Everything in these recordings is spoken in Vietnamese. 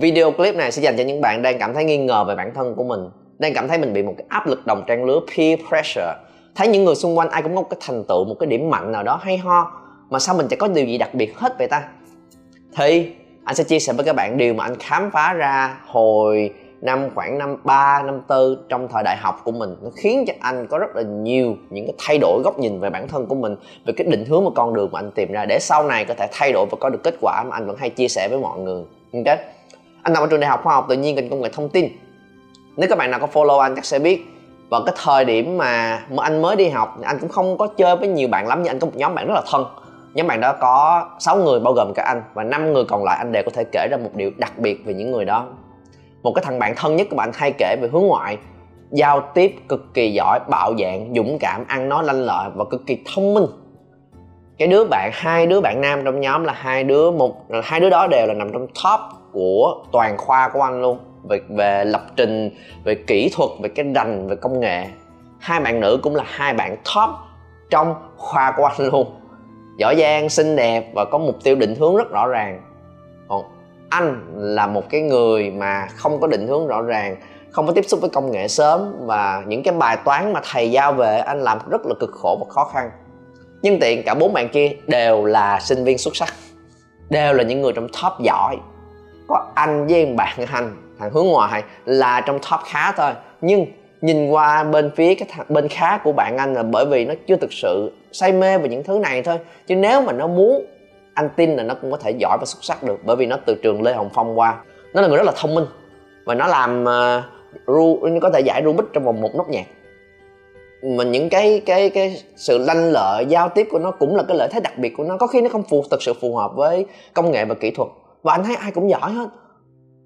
Video clip này sẽ dành cho những bạn đang cảm thấy nghi ngờ về bản thân của mình Đang cảm thấy mình bị một cái áp lực đồng trang lứa peer pressure. Thấy những người xung quanh ai cũng có một cái thành tựu, một cái điểm mạnh nào đó hay ho Mà sao mình chẳng có điều gì đặc biệt hết vậy ta? Thì anh sẽ chia sẻ với các bạn điều mà anh khám phá ra hồi năm khoảng năm 3, năm 4 trong thời đại học của mình. Nó khiến cho anh có rất là nhiều những cái thay đổi góc nhìn về bản thân của mình về cái định hướng và con đường mà anh tìm ra để sau này có thể thay đổi và có được kết quả mà anh vẫn hay chia sẻ với mọi người. Okay? Anh nằm ở trường đại học khoa học tự nhiên ngành công nghệ thông tin. Nếu các bạn nào có follow anh chắc sẽ biết. Vào cái thời điểm mà mà anh mới đi học anh cũng không có chơi với nhiều bạn lắm, nhưng anh có một nhóm bạn rất là thân. Nhóm bạn đó có 6 người bao gồm cả anh và năm người còn lại anh đều có thể kể ra một điều đặc biệt về những người đó. Một cái thằng bạn thân nhất của bạn hay kể về hướng ngoại, giao tiếp cực kỳ giỏi, bạo dạn, dũng cảm, ăn nói lanh lợi và cực kỳ thông minh. Cái đứa bạn, hai đứa bạn nam trong nhóm là hai đứa, một, hai đứa đó đều là nằm trong top của toàn khoa của anh luôn. Về về lập trình, về kỹ thuật, về cái đành về công nghệ. Hai bạn nữ cũng là hai bạn top trong khoa của anh luôn. Giỏi giang, xinh đẹp và có mục tiêu định hướng rất rõ ràng. Còn anh là một cái người mà không có định hướng rõ ràng, không có tiếp xúc với công nghệ sớm và những cái bài toán mà thầy giao về anh làm rất là cực khổ và khó khăn. Nhưng tiện cả bốn bạn kia đều là sinh viên xuất sắc, đều là những người trong top giỏi có anh với bạn anh thằng hướng ngoại là trong top khá thôi. Nhưng nhìn qua bên phía cái thằng bên khá của bạn anh là bởi vì nó chưa thực sự say mê về những thứ này thôi. Chứ nếu mà nó muốn anh tin là nó cũng có thể giỏi và xuất sắc được bởi vì nó từ trường lê hồng phong qua. Nó là người rất là thông minh và nó làm uh, ru có thể giải rubik trong vòng một nốt nhạc. Mà những cái cái cái sự lanh lợi giao tiếp của nó cũng là cái lợi thế đặc biệt của nó. Có khi nó không phù thực sự phù hợp với công nghệ và kỹ thuật và anh thấy ai cũng giỏi hết.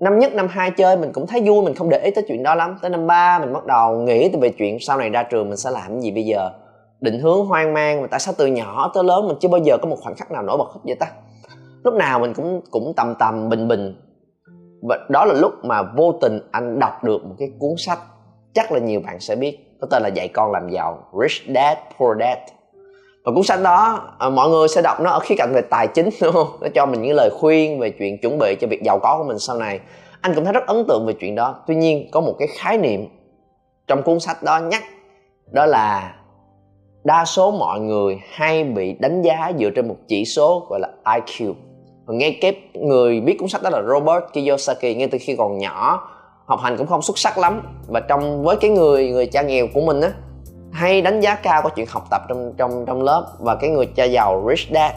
Năm nhất, năm hai chơi, mình cũng thấy vui, mình không để ý tới chuyện đó lắm. Tới năm ba, mình bắt đầu nghĩ về chuyện sau này ra trường mình sẽ làm gì bây giờ. Định hướng hoang mang, mà tại sao từ nhỏ tới lớn mình chưa bao giờ có một khoảnh khắc nào nổi bật hết vậy ta? Lúc nào mình cũng cũng tầm tầm, bình bình. Và đó là lúc mà vô tình anh đọc được một cái cuốn sách, chắc là nhiều bạn sẽ biết có tên là dạy con làm giàu, rich dad, poor dad và cuốn sách đó à, mọi người sẽ đọc nó ở khía cạnh về tài chính, đúng không? Nó cho mình những lời khuyên về chuyện chuẩn bị cho việc giàu có của mình sau này. Anh cũng thấy rất ấn tượng về chuyện đó. Tuy nhiên, có một cái khái niệm trong cuốn sách đó nhắc, đó là đa số mọi người hay bị đánh giá dựa trên một chỉ số gọi là IQ và ngay cái người biết cuốn sách đó là Robert Kiyosaki, ngay từ khi còn nhỏ, học hành cũng không xuất sắc lắm. Và trong với cái người người cha nghèo của mình á hay đánh giá cao cái chuyện học tập trong trong trong lớp. Và cái người cha giàu rich dad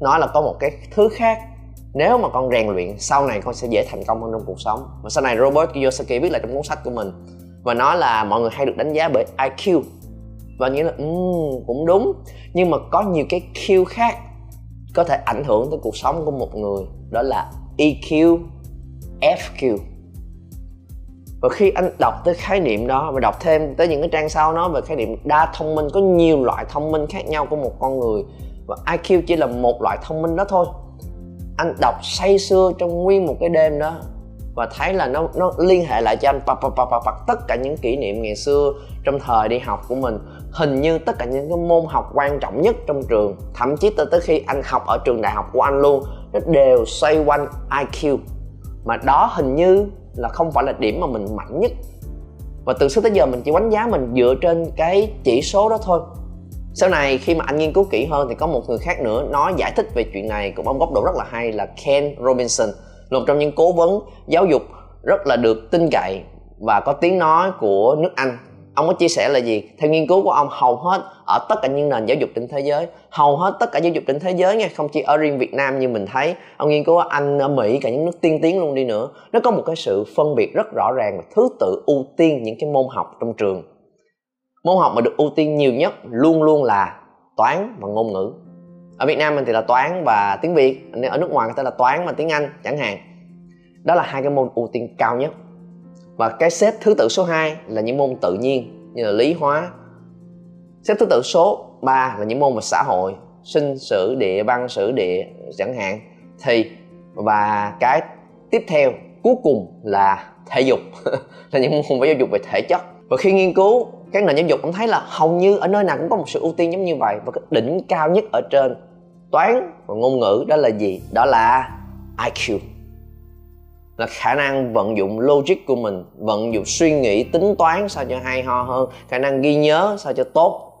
nói là có một cái thứ khác. Nếu mà con rèn luyện sau này con sẽ dễ thành công hơn trong cuộc sống. Và sau này Robert Kiyosaki viết lại trong cuốn sách của mình và nói là mọi người hay được đánh giá bởi IQ và nghĩa là um, cũng đúng. Nhưng mà có nhiều cái Q khác có thể ảnh hưởng tới cuộc sống của một người đó là EQ FQ và khi anh đọc tới khái niệm đó, và đọc thêm tới những cái trang sau nó về khái niệm đa thông minh, có nhiều loại thông minh khác nhau của một con người, và IQ chỉ là một loại thông minh đó thôi. Anh đọc say sưa trong nguyên một cái đêm đó, và thấy là nó nó liên hệ lại cho anh bập bập bập bập tất cả những kỷ niệm ngày xưa trong thời đi học của mình. Hình như tất cả những cái môn học quan trọng nhất trong trường, thậm chí tới tới khi anh học ở trường đại học của anh luôn, nó đều xoay quanh IQ mà đó hình như là không phải là điểm mà mình mạnh nhất. Và từ xưa tới giờ mình chỉ đánh giá mình dựa trên cái chỉ số đó thôi. Sau này khi mà anh nghiên cứu kỹ hơn thì có một người khác nữa nói giải thích về chuyện này cũng ông góc độ rất là hay là Ken Robinson một trong những cố vấn giáo dục rất là được tin cậy và có tiếng nói của nước Anh ông có chia sẻ là gì? Theo nghiên cứu của ông, hầu hết ở tất cả những nền giáo dục trên thế giới, hầu hết tất cả giáo dục trên thế giới nha, không chỉ ở riêng việt nam như mình thấy, ông nghiên cứu ở anh, ở mỹ, cả những nước tiên tiến luôn đi nữa, nó có một cái sự phân biệt rất rõ ràng và thứ tự ưu tiên những cái môn học trong trường. Môn học mà được ưu tiên nhiều nhất luôn luôn là toán và ngôn ngữ. Ở việt nam mình thì là toán và tiếng việt ở nước ngoài người ta là toán và tiếng anh, chẳng hạn. Đó là hai cái môn ưu tiên cao nhất và cái xếp thứ tự số 2 là những môn tự nhiên như là lý, hóa. Xếp thứ tự số 3 là những môn về xã hội, sinh, sử, địa, văn, sử, địa chẳng hạn. Thì, và cái tiếp theo cuối cùng là thể dục. Là những môn về giáo dục về thể chất. Và khi nghiên cứu, các nền giáo dục cũng thấy là hầu như ở nơi nào cũng có một sự ưu tiên giống như vậy. Và cái đỉnh cao nhất ở trên toán và ngôn ngữ đó là gì? Đó là IQ là khả năng vận dụng logic của mình vận dụng suy nghĩ tính toán sao cho hay ho hơn khả năng ghi nhớ sao cho tốt.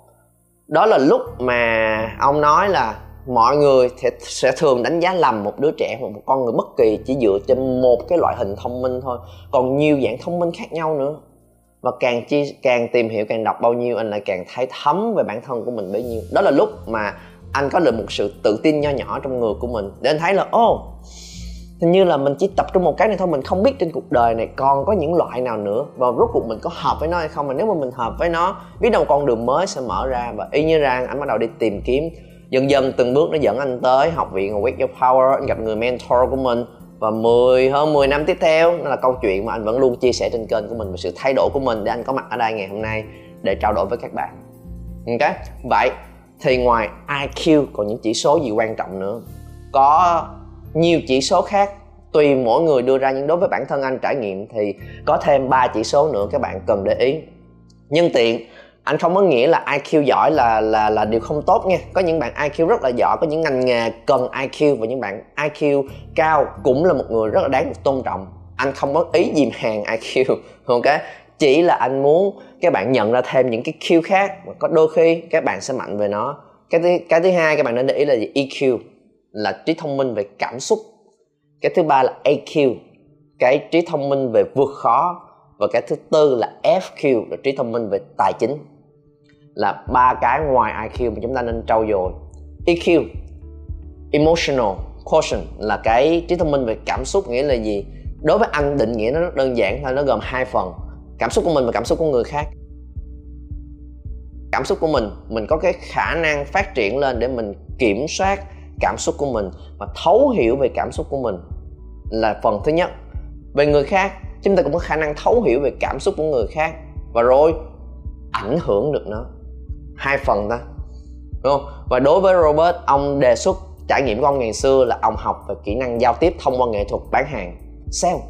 Đó là lúc mà ông nói là mọi người sẽ thường đánh giá lầm một đứa trẻ một con người bất kỳ chỉ dựa trên một cái loại hình thông minh thôi. Còn nhiều dạng thông minh khác nhau nữa. Và càng chi càng tìm hiểu càng đọc bao nhiêu anh lại càng thấy thấm về bản thân của mình bấy nhiêu. Đó là lúc mà anh có được một sự tự tin nho nhỏ trong người của mình. Để anh thấy là ô oh, hình như là mình chỉ tập trung một cái này thôi, mình không biết trên cuộc đời này còn có những loại nào nữa. Và rốt cuộc mình có hợp với nó hay không? Mà nếu mà mình hợp với nó, biết đâu con đường mới sẽ mở ra. Và y như rằng anh bắt đầu đi tìm kiếm. Dần dần từng bước nó dẫn anh tới học viện Wake Your Power, anh gặp người mentor của mình. Và 10 hơn 10 năm tiếp theo, nó là câu chuyện mà anh vẫn luôn chia sẻ trên kênh của mình về sự thay đổi của mình để anh có mặt ở đây ngày hôm nay để trao đổi với các bạn. Ok? Vậy thì ngoài IQ còn những chỉ số gì quan trọng nữa? Có nhiều chỉ số khác, tùy mỗi người đưa ra, nhưng đối với bản thân anh trải nghiệm thì có thêm 3 chỉ số nữa các bạn cần để ý. Nhân tiện, anh không có nghĩa là IQ giỏi là là là điều không tốt nha. Có những bạn IQ rất là giỏi, có những ngành nghề cần IQ và những bạn IQ cao cũng là một người rất là đáng được tôn trọng. Anh không có ý dìm hàng IQ ok? Chỉ là anh muốn các bạn nhận ra thêm những cái Q khác mà có đôi khi các bạn sẽ mạnh về nó. Cái thứ cái thứ hai các bạn nên để ý là gì? EQ là trí thông minh về cảm xúc. Cái thứ ba là AQ cái trí thông minh về vượt khó, và cái thứ tư là FQ là trí thông minh về tài chính. Là ba cái ngoài IQ mà chúng ta nên trau dồi. EQ emotional quotient, là cái trí thông minh về cảm xúc, nghĩa là gì? Đối với anh định nghĩa nó rất đơn giản thôi, nó gồm hai phần, cảm xúc của mình và cảm xúc của người khác. Cảm xúc của mình mình có cái khả năng phát triển lên để mình kiểm soát cảm xúc của mình và thấu hiểu về cảm xúc của mình là phần thứ nhất. Về người khác, chúng ta cũng có khả năng thấu hiểu về cảm xúc của người khác và rồi ảnh hưởng được nó. Hai phần ta đúng không? Và đối với Robert, ông đề xuất trải nghiệm của ông ngày xưa là ông học về kỹ năng giao tiếp thông qua nghệ thuật bán hàng, sale.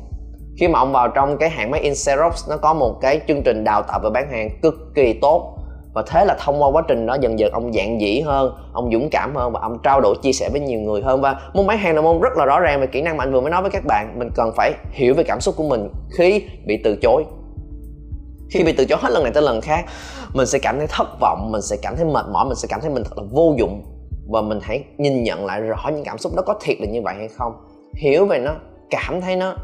Khi mà ông vào trong cái hãng máy in Xerox nó có một cái chương trình đào tạo về bán hàng cực kỳ tốt và thế là thông qua quá trình đó dần dần ông dạng dĩ hơn, ông dũng cảm hơn và ông trao đổi, chia sẻ với nhiều người hơn. Và môn bán hàng là môn rất là rõ ràng về kỹ năng mà anh vừa mới nói với các bạn. Mình cần phải hiểu về cảm xúc của mình khi bị từ chối. Khi bị từ chối hết lần này tới lần khác, mình sẽ cảm thấy thất vọng, mình sẽ cảm thấy mệt mỏi, mình sẽ cảm thấy mình thật là vô dụng. Và mình hãy nhìn nhận lại rõ những cảm xúc đó có thiệt là như vậy hay không. Hiểu về nó, cảm thấy nó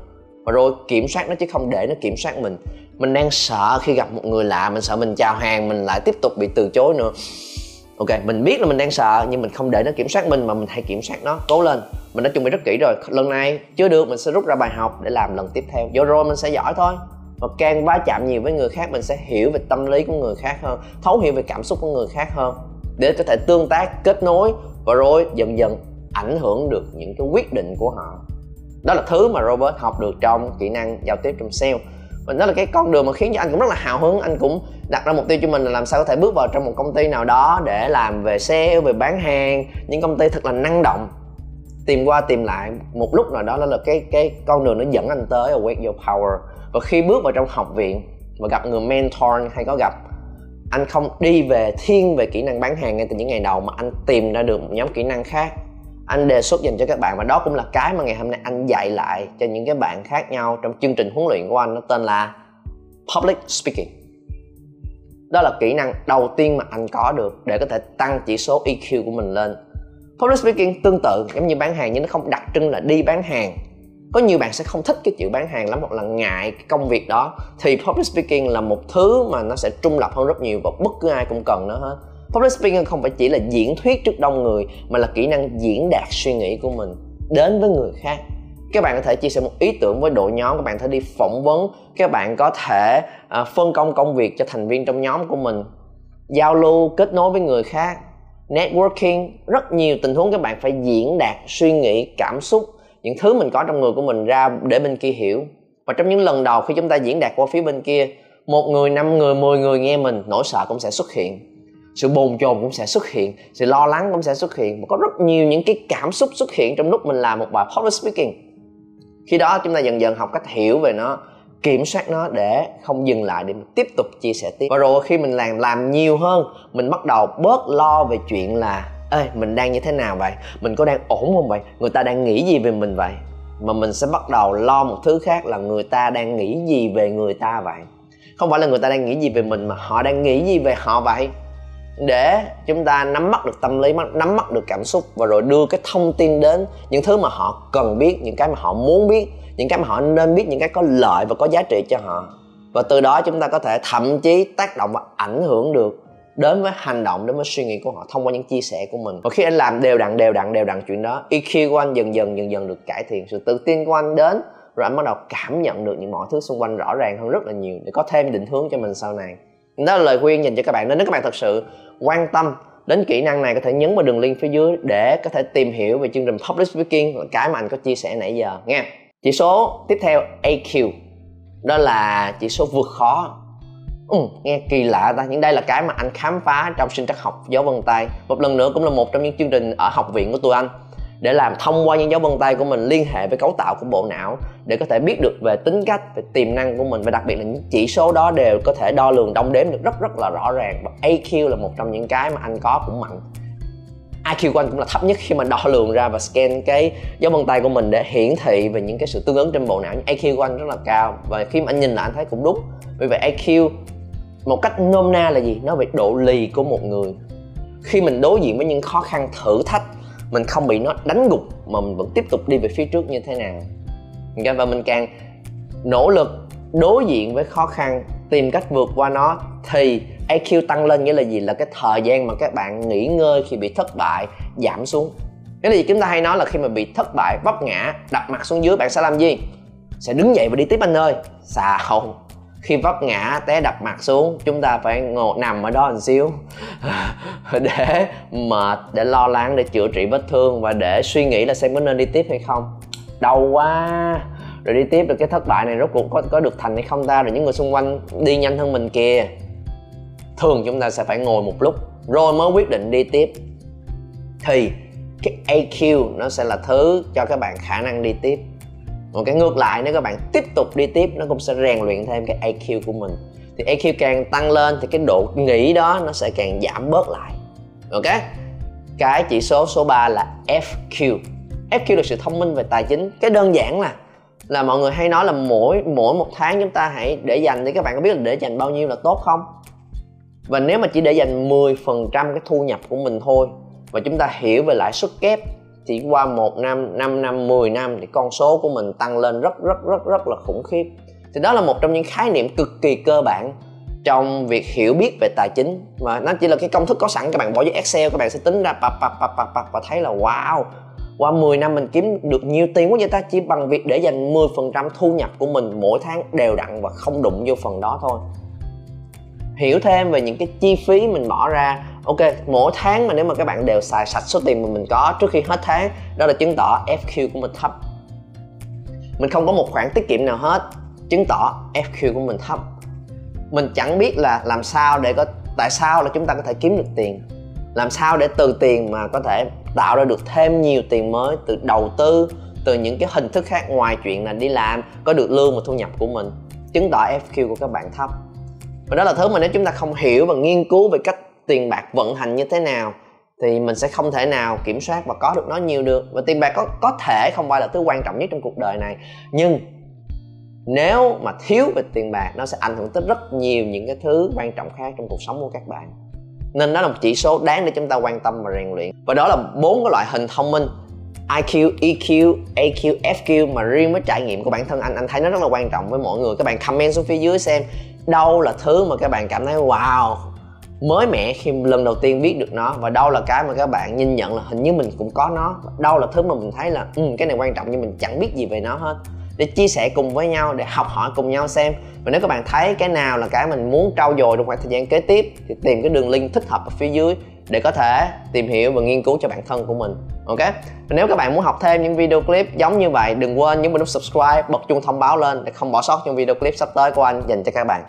và rồi kiểm soát nó chứ không để nó kiểm soát mình. Mình đang sợ khi gặp một người lạ, mình sợ mình chào hàng, mình lại tiếp tục bị từ chối nữa. Ok, mình biết là mình đang sợ, nhưng mình không để nó kiểm soát mình mà mình hãy kiểm soát nó. Cố lên, mình đã chuẩn bị rất kỹ rồi. Lần này, chưa được, mình sẽ rút ra bài học để làm lần tiếp theo. Vô rồi mình sẽ giỏi thôi. Và càng va chạm nhiều với người khác, mình sẽ hiểu về tâm lý của người khác hơn, thấu hiểu về cảm xúc của người khác hơn, để có thể tương tác, kết nối. Và rồi dần dần ảnh hưởng được những cái quyết định của họ đó là thứ mà Robert học được trong kỹ năng giao tiếp trong sale và đó là cái con đường mà khiến cho anh cũng rất là hào hứng. Anh cũng đặt ra mục tiêu cho mình là làm sao có thể bước vào trong một công ty nào đó để làm về sale, về bán hàng. Những công ty thật là năng động. Tìm qua tìm lại, một lúc nào đó đó là cái cái con đường nó dẫn anh tới awake your power. Và khi bước vào trong học viện và gặp người mentor hay có gặp, anh không đi về thiên về kỹ năng bán hàng ngay từ những ngày đầu mà anh tìm ra được một nhóm kỹ năng khác anh đề xuất dành cho các bạn và đó cũng là cái mà ngày hôm nay anh dạy lại cho những cái bạn khác nhau trong chương trình huấn luyện của anh, nó tên là public speaking. Đó là kỹ năng đầu tiên mà anh có được để có thể tăng chỉ số EQ của mình lên. Public speaking tương tự, giống như bán hàng, nhưng nó không đặc trưng là đi bán hàng. Có nhiều bạn sẽ không thích cái chữ bán hàng lắm hoặc là ngại cái công việc đó. Thì public speaking là một thứ mà nó sẽ trung lập hơn rất nhiều và bất cứ ai cũng cần nó hết public speaking không phải chỉ là diễn thuyết trước đông người mà là kỹ năng diễn đạt suy nghĩ của mình đến với người khác. Các bạn có thể chia sẻ một ý tưởng với đội nhóm các bạn có thể đi phỏng vấn các bạn có thể uh, phân công công việc cho thành viên trong nhóm của mình. Giao lưu kết nối với người khác. Networking rất nhiều tình huống các bạn phải diễn đạt suy nghĩ cảm xúc những thứ mình có trong người của mình ra để bên kia hiểu. Và trong những lần đầu khi chúng ta diễn đạt qua phía bên kia một người năm người mười người nghe mình nỗi sợ cũng sẽ xuất hiện sự bồn chồn cũng sẽ xuất hiện, sự lo lắng cũng sẽ xuất hiện và có rất nhiều những cái cảm xúc xuất hiện trong lúc mình làm một bài public speaking. Khi đó chúng ta dần dần học cách hiểu về nó, kiểm soát nó để không dừng lại để tiếp tục chia sẻ tiếp. Và rồi khi mình làm làm nhiều hơn, mình bắt đầu bớt lo về chuyện là, ê, mình đang như thế nào vậy? Mình có đang ổn không vậy? Người ta đang nghĩ gì về mình vậy? Mà mình sẽ bắt đầu lo một thứ khác là người ta đang nghĩ gì về người ta vậy? Không phải là người ta đang nghĩ gì về mình mà họ đang nghĩ gì về họ vậy? Để chúng ta nắm bắt được tâm lý nắm bắt được cảm xúc và rồi đưa cái thông tin đến những thứ mà họ cần biết, những cái mà họ muốn biết, những cái mà họ nên biết, những cái có lợi và có giá trị cho họ. Và từ đó chúng ta có thể thậm chí tác động và ảnh hưởng được đến với hành động, đến với suy nghĩ của họ thông qua những chia sẻ của mình. Và khi anh làm đều đặn đều đặn đều đặn chuyện đó EQ của anh dần dần dần dần được cải thiện. Sự tự tin của anh đến, rồi anh bắt đầu cảm nhận được những mọi thứ xung quanh rõ ràng hơn rất là nhiều để có thêm định hướng cho mình sau này đó là lời khuyên dành cho các bạn. Nên nếu các bạn thật sự quan tâm đến kỹ năng này có thể nhấn vào đường link phía dưới để có thể tìm hiểu về chương trình public speaking là cái mà anh có chia sẻ nãy giờ nha. Chỉ số tiếp theo AQ đó là chỉ số vượt khó. Ừ, nghe kỳ lạ ta. Nhưng đây là cái mà anh khám phá trong sinh trắc học dấu vân tay. Một lần nữa cũng là một trong những chương trình ở học viện của tụi anh để làm thông qua những dấu vân tay của mình, liên hệ với cấu tạo của bộ não để có thể biết được về tính cách, về tiềm năng của mình. Và đặc biệt là những chỉ số đó đều có thể đo lường, đong đếm được rất rất là rõ ràng. Và AQ là một trong những cái mà anh có cũng mạnh. IQ của anh cũng là thấp nhất khi mà đo lường ra và scan cái dấu vân tay của mình để hiển thị về những cái sự tương ứng trên bộ não. IQ của anh rất là cao. Và khi mà anh nhìn là anh thấy cũng đúng. Vì vậy IQ một cách nôm na là gì? Nó về độ lì của một người. Khi mình đối diện với những khó khăn, thử thách mình không bị nó đánh gục mà mình vẫn tiếp tục đi về phía trước như thế nào. Dạ, và mình càng nỗ lực đối diện với khó khăn, tìm cách vượt qua nó, thì EQ tăng lên nghĩa là gì? Là cái thời gian mà các bạn nghỉ ngơi khi bị thất bại giảm xuống. Cái gì chúng ta hay nói là khi mà bị thất bại, vấp ngã đặt mặt xuống dưới, bạn sẽ làm gì? Sẽ đứng dậy và đi tiếp anh ơi. Xà không khi vấp ngã té đập mặt xuống, chúng ta phải ngồi, nằm ở đó một xíu để mệt, để lo lắng, để chữa trị vết thương và để suy nghĩ là xem có nên đi tiếp hay không. Đau quá. Rồi đi tiếp được cái thất bại này rốt cuộc có có được thành hay không ta? Rồi những người xung quanh đi nhanh hơn mình kìa. Thường chúng ta sẽ phải ngồi một lúc, rồi mới quyết định đi tiếp. Thì cái AQ nó sẽ là thứ cho các bạn khả năng đi tiếp một cái ngược lại, nếu các bạn tiếp tục đi tiếp, nó cũng sẽ rèn luyện thêm cái IQ của mình. Thì IQ càng tăng lên thì cái độ nghĩ đó nó sẽ càng giảm bớt lại. Ok? Cái chỉ số số 3 là FQ FQ là sự thông minh về tài chính. Cái đơn giản là là mọi người hay nói là mỗi mỗi một tháng chúng ta hãy để dành thì các bạn có biết là để dành bao nhiêu là tốt không? Và nếu mà chỉ để dành 10% cái thu nhập của mình thôi, và chúng ta hiểu về lãi suất kép chỉ qua một năm 5 năm 10 năm thì con số của mình tăng lên rất rất rất rất là khủng khiếp. Thì đó là một trong những khái niệm cực kỳ cơ bản trong việc hiểu biết về tài chính. Mà nó chỉ là cái công thức có sẵn, các bạn bỏ vô Excel, các bạn sẽ tính ra pap pap pap pap pap và thấy là, wow, qua 10 năm mình kiếm được nhiều tiền quá vậy ta, chỉ bằng việc để dành 10% thu nhập của mình mỗi tháng đều đặn và không đụng vô phần đó thôi. Hiểu thêm về những cái chi phí mình bỏ ra ok, mỗi tháng mà nếu mà các bạn đều xài sạch số tiền mà mình có trước khi hết tháng, đó là chứng tỏ FQ của mình thấp. Mình không có một khoản tiết kiệm nào hết, chứng tỏ FQ của mình thấp. Mình chẳng biết là làm sao để có, tại sao là chúng ta có thể kiếm được tiền. Làm sao để từ tiền mà có thể tạo ra được thêm nhiều tiền mới, từ đầu tư, từ những cái hình thức khác ngoài chuyện là đi làm, có được lương và thu nhập của mình. Chứng tỏ FQ của các bạn thấp. Và đó là thứ mà nếu chúng ta không hiểu và nghiên cứu về cách tiền bạc vận hành như thế nào thì mình sẽ không thể nào kiểm soát và có được nó nhiều được. Và tiền bạc có có thể không phải là thứ quan trọng nhất trong cuộc đời này nhưng nếu mà thiếu về tiền bạc nó sẽ ảnh hưởng tới rất nhiều những cái thứ quan trọng khác trong cuộc sống của các bạn. Nên đó là một chỉ số đáng để chúng ta quan tâm và rèn luyện. Và đó là bốn cái loại hình thông minh IQ, EQ, AQ, FQ mà riêng với trải nghiệm của bản thân anh. Anh thấy nó rất là quan trọng với mọi người. Các bạn comment xuống phía dưới xem đâu là thứ mà các bạn cảm thấy wow mới mẻ khi lần đầu tiên biết được nó. Và đâu là cái mà các bạn nhìn nhận là hình như mình cũng có nó. Đâu là thứ mà mình thấy là ừ cái này quan trọng nhưng mình chẳng biết gì về nó hết. Để chia sẻ cùng với nhau, để học hỏi cùng nhau xem. Và nếu các bạn thấy cái nào là cái mình muốn trau dồi trong khoảng thời gian kế tiếp, thì tìm cái đường link thích hợp ở phía dưới để có thể tìm hiểu và nghiên cứu cho bản thân của mình. Ok? Và nếu các bạn muốn học thêm những video clip giống như vậy, đừng quên nhấn vào nút subscribe, bật chuông thông báo lên để không bỏ sót những video clip sắp tới của anh dành cho các bạn.